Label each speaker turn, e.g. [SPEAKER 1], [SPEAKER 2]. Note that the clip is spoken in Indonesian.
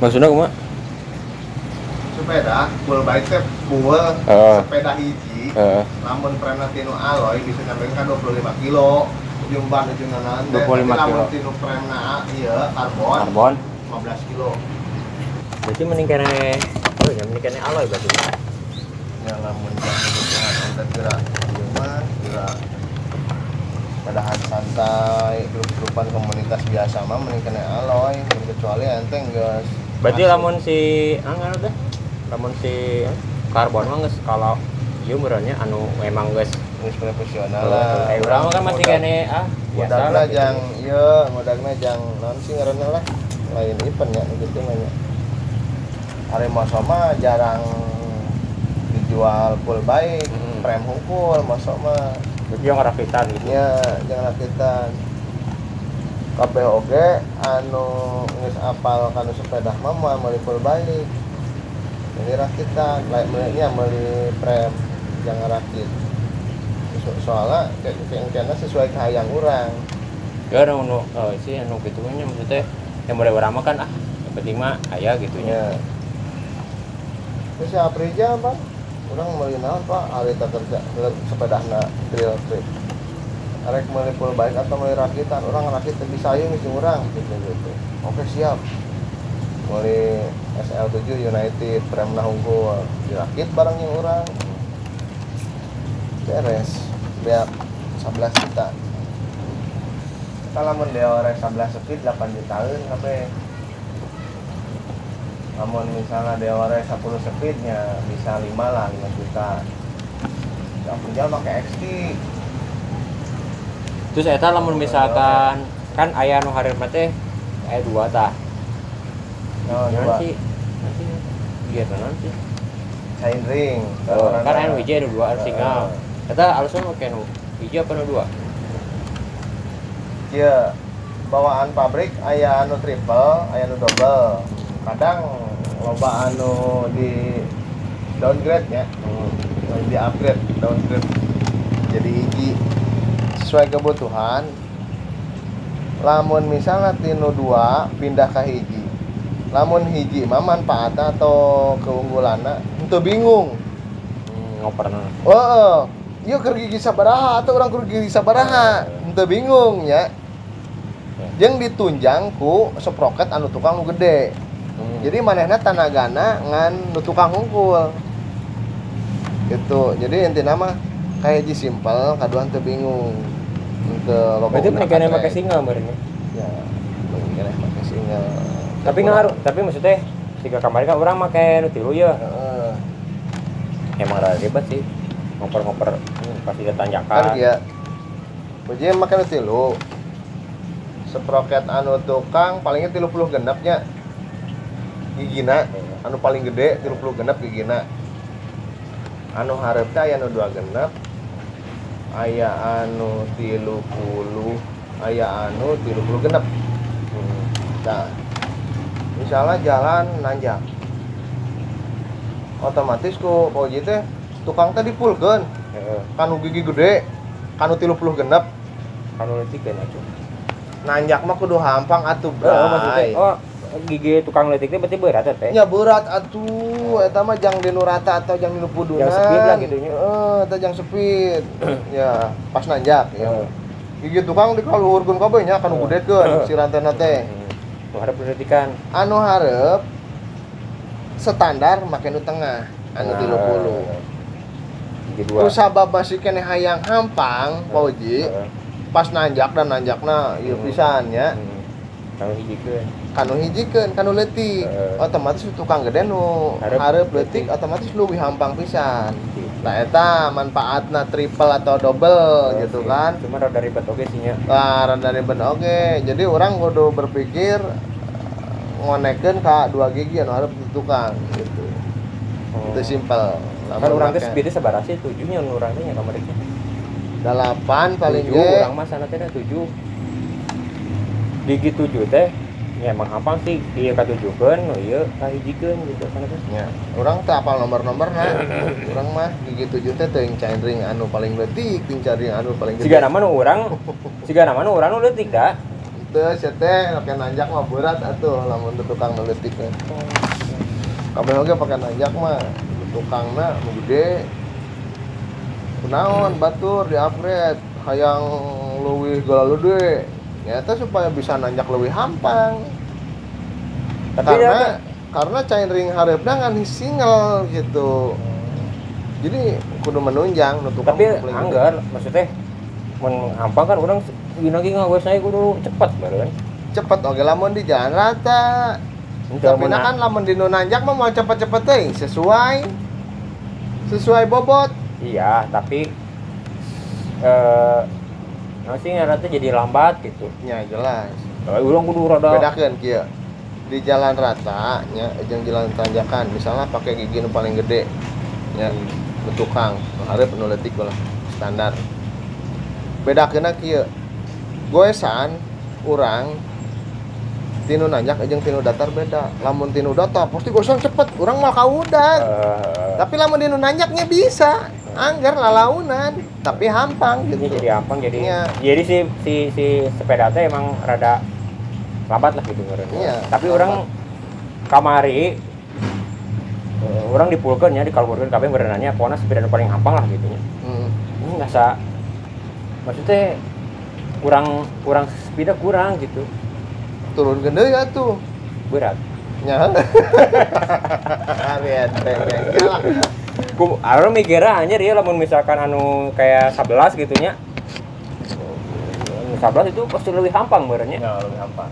[SPEAKER 1] maksudnya kumaha?
[SPEAKER 2] Sepeda full bike teh full
[SPEAKER 1] Heeh.
[SPEAKER 2] sepeda hiji.
[SPEAKER 1] Heeh
[SPEAKER 2] lamun prena tinu alloy bisa nyampe kan 25 kilo. Ujung nanan teh
[SPEAKER 1] 25
[SPEAKER 2] Tapi lamun
[SPEAKER 1] kilo.
[SPEAKER 2] tinu prena iya karbon
[SPEAKER 1] karbon.
[SPEAKER 2] 15 kilo.
[SPEAKER 1] Berarti mending kene oh ya mending kene alloy berarti
[SPEAKER 2] ya lamun mah gerak padahan santai grup-grupan komunitas biasa mah mending kena alloy Mun kecuali ente geus
[SPEAKER 1] berarti lamun si anggar teh lamun si eh, karbon mah geus kalau ieu beurangnya anu emang geus
[SPEAKER 2] geus profesional lah
[SPEAKER 1] eh urang kan masih kene ah lah gitu.
[SPEAKER 2] jang iya modagna jang naon sih ngaranna lah lain event ya gitu mah nya Arema sama jarang dijual full baik
[SPEAKER 1] Hmm.
[SPEAKER 2] prem hungkul masuk mah
[SPEAKER 1] Jadi yang rakitan gitu.
[SPEAKER 2] ya jangan kita kabeh oge anu geus apal kanu sepeda meuli full balik. Jadi rakitan lain meuli meuli prem jangan rakit. So- soalnya kayak kayaknya sesuai kahayang orang
[SPEAKER 1] Ya anu nu oh, sih anu gitu nya maksudnya yang mulai mah kan ah yang penting mah aya gitu nya.
[SPEAKER 2] ya terus ya Aprija bang orang meuli naon pak hari tak kerja sepeda na trail trip Arek meuli full bike atau meuli rakitan orang rakit lebih sayang sih orang. Gitu gitu oke siap meuli SL7 United prem nah unggul dirakit barang yang orang. Beres. Biar 11 juta. Kalau dia orang 11 speed 8 jutaan sampai namun misalnya dia orang 10 speednya bisa 5 lah 5 juta. Gak punya pakai XT
[SPEAKER 1] Terus eta lamun misalkan kan aya nu hareup teh aya dua tah.
[SPEAKER 2] no,
[SPEAKER 1] Nanti nanti biar nanti.
[SPEAKER 2] chain ring
[SPEAKER 1] Oh, kan aya nu hiji anu dua anu singal. Eta alasan oke nu hiji apa nu dua?
[SPEAKER 2] Iya bawaan pabrik aya anu triple aya anu double kadang loba anu di downgrade ya
[SPEAKER 1] Hmm.
[SPEAKER 2] di upgrade downgrade jadi hiji sesuai kebutuhan. Lamun misalnya tinu dua pindah ke hiji. Lamun hiji mah manfaatnya atau keunggulannya? Itu bingung.
[SPEAKER 1] Hmm, ngoperna.
[SPEAKER 2] oh yuk ke gigi sabaraha atau orang ke gigi sabaraha? Itu bingung ya. Yang ditunjang ku seproket anu tukang gede.
[SPEAKER 1] Hmm.
[SPEAKER 2] jadi manehna tanagana ngan nu tukang hungkul gitu. Jadi inti nama kayak ji simpel kaduan teu bingung untuk loba
[SPEAKER 1] berarti
[SPEAKER 2] guna
[SPEAKER 1] mereka
[SPEAKER 2] baterai.
[SPEAKER 1] pakai singal merenya.
[SPEAKER 2] ya mungkin pakai single
[SPEAKER 1] Tapi ngaruh, tapi maksudnya tiga kamar kan orang nu tilu ya. Emang rada ribet sih. Ngoper-ngoper hmm, pasti ada
[SPEAKER 2] kan
[SPEAKER 1] tanjakan.
[SPEAKER 2] dia Puji makan tilu seproket anu tukang palingnya tilu puluh genapnya gigina anu paling gede tilu puluh genap gigina anu harap teh aya anu dua genap aya anu tilu puluh aya anu tilu puluh genap
[SPEAKER 1] Hmm.
[SPEAKER 2] nah misalnya jalan nanjak otomatis ku Puji teh tukang teh dipulkeun
[SPEAKER 1] Heeh.
[SPEAKER 2] kanu gigi gede kanu tilu puluh genep
[SPEAKER 1] Kanu kan atuh.
[SPEAKER 2] nanjak mah kudu hampang atuh
[SPEAKER 1] Oh, maksudnya
[SPEAKER 2] bray
[SPEAKER 1] oh gigi tukang leutik teh berarti berat ya, teh.
[SPEAKER 2] nya berat atuh eta mah jang dinu rata atau jang dinu pudunan
[SPEAKER 1] Jang speed lah gitu nya.
[SPEAKER 2] heeh eta jang speed ya pas nanjak ya
[SPEAKER 1] Heeh.
[SPEAKER 2] gigi tukang dikaluhurkeun kabeh nya kanu gedekeun si rantena teh
[SPEAKER 1] Hmm. Tuh harap perhatikan.
[SPEAKER 2] anu hareup standar make nu tengah anu tilu puluh
[SPEAKER 1] Gigi dua.
[SPEAKER 2] Kusabab masih kene hayang hampang Pauji
[SPEAKER 1] Heeh.
[SPEAKER 2] pas nanjak dan nanjakna ieu
[SPEAKER 1] Hmm.
[SPEAKER 2] pisan ya
[SPEAKER 1] Kanu hijikeun.
[SPEAKER 2] kanu hijikeun kanu leutik
[SPEAKER 1] Heeh.
[SPEAKER 2] otomatis tukang gede nu
[SPEAKER 1] leutik.
[SPEAKER 2] leutik otomatis leuwih hampang pisan
[SPEAKER 1] Gitu.
[SPEAKER 2] nah eta manfaatna triple atau double
[SPEAKER 1] Iya
[SPEAKER 2] gitu kan
[SPEAKER 1] Cuma rada ribet oke sih nya.
[SPEAKER 2] lah rada ribet oke jadi orang kudu berpikir eh, ngonekeun ka dua gigi anu hareup di tukang gitu
[SPEAKER 1] Oh.
[SPEAKER 2] itu simpel
[SPEAKER 1] Kan orang teh speednya sabar sih tujuhnya nya kamar teh.
[SPEAKER 2] delapan paling
[SPEAKER 1] tujuh orang teh dah tujuh gigi tujuh teh ya emang hampang sih. Iya ka tujuhkeun nu ieu ka hijikeun gitu sana teh
[SPEAKER 2] Ya, orang teh apal nomor-nomor nah. orang mah gigi tujuh teh teuing cain ring anu paling leutik, ting cain ring anu paling gede.
[SPEAKER 1] siga nama nu urang siga nama nu urang nu leutik da
[SPEAKER 2] terus ya teh pakai nanjak mah berat atuh lamun tukang nu leutik mah kabeh oge pakai nanjak mah tukangna nu gede. Kunaon batur di upgrade hayang leuwih galalude nyata supaya bisa nanjak leuwih hampang.
[SPEAKER 1] Tapi
[SPEAKER 2] karena
[SPEAKER 1] ya,
[SPEAKER 2] karena cain ring harapna kan single gitu. Jadi kudu menunjang nu tukang
[SPEAKER 1] tapi anggar maksudnya mun hampang kan orang gini lagi ngawas saya kudu cepat baru kan?
[SPEAKER 2] Cepet oke lamun di jalan rata.
[SPEAKER 1] Itu
[SPEAKER 2] tapi nah kan lamun di nu nanjak mah mau cepet-cepet teh sesuai. Sesuai bobot.
[SPEAKER 1] Iya tapi eh nah sih rata jadi lambat gitu.
[SPEAKER 2] Nya jelas.
[SPEAKER 1] Kalau orang kudu rada
[SPEAKER 2] bedakan kia. Di jalan rata nya jeung jalan tanjakan misalnya pakai gigi nu paling gede nya nu tukang nu hareup nu leutik lah standar. Bedakeuna kieu goesan urang tinu nanjak jeung tinu datar beda. Lamun tinu datar pasti goesan cepet urang mah kaudah
[SPEAKER 1] eh,
[SPEAKER 2] tapi lamun tinu nanjaknya bisa anggar lalaunan tapi hampang gitu
[SPEAKER 1] jadi hampang jadi
[SPEAKER 2] Iya.
[SPEAKER 1] jadi si si si sepeda teh emang rada lambat lah gitu ngeureun.
[SPEAKER 2] Iya,
[SPEAKER 1] tapi
[SPEAKER 2] lambat.
[SPEAKER 1] orang kamari eh, orang dipulkeun ya dikalkulkeun kabeh berenanya pokoknya sepeda paling hampang lah gitu nya
[SPEAKER 2] Hmm.
[SPEAKER 1] ini nggak maksudnya kurang kurang sepeda kurang gitu
[SPEAKER 2] turun gede ya tuh
[SPEAKER 1] berat
[SPEAKER 2] bete lah
[SPEAKER 1] ku orang mikirnya anjir ya lamun misalkan anu kayak 11 gitu nya 11 itu pasti lebih hampang berennya
[SPEAKER 2] ya lebih hampang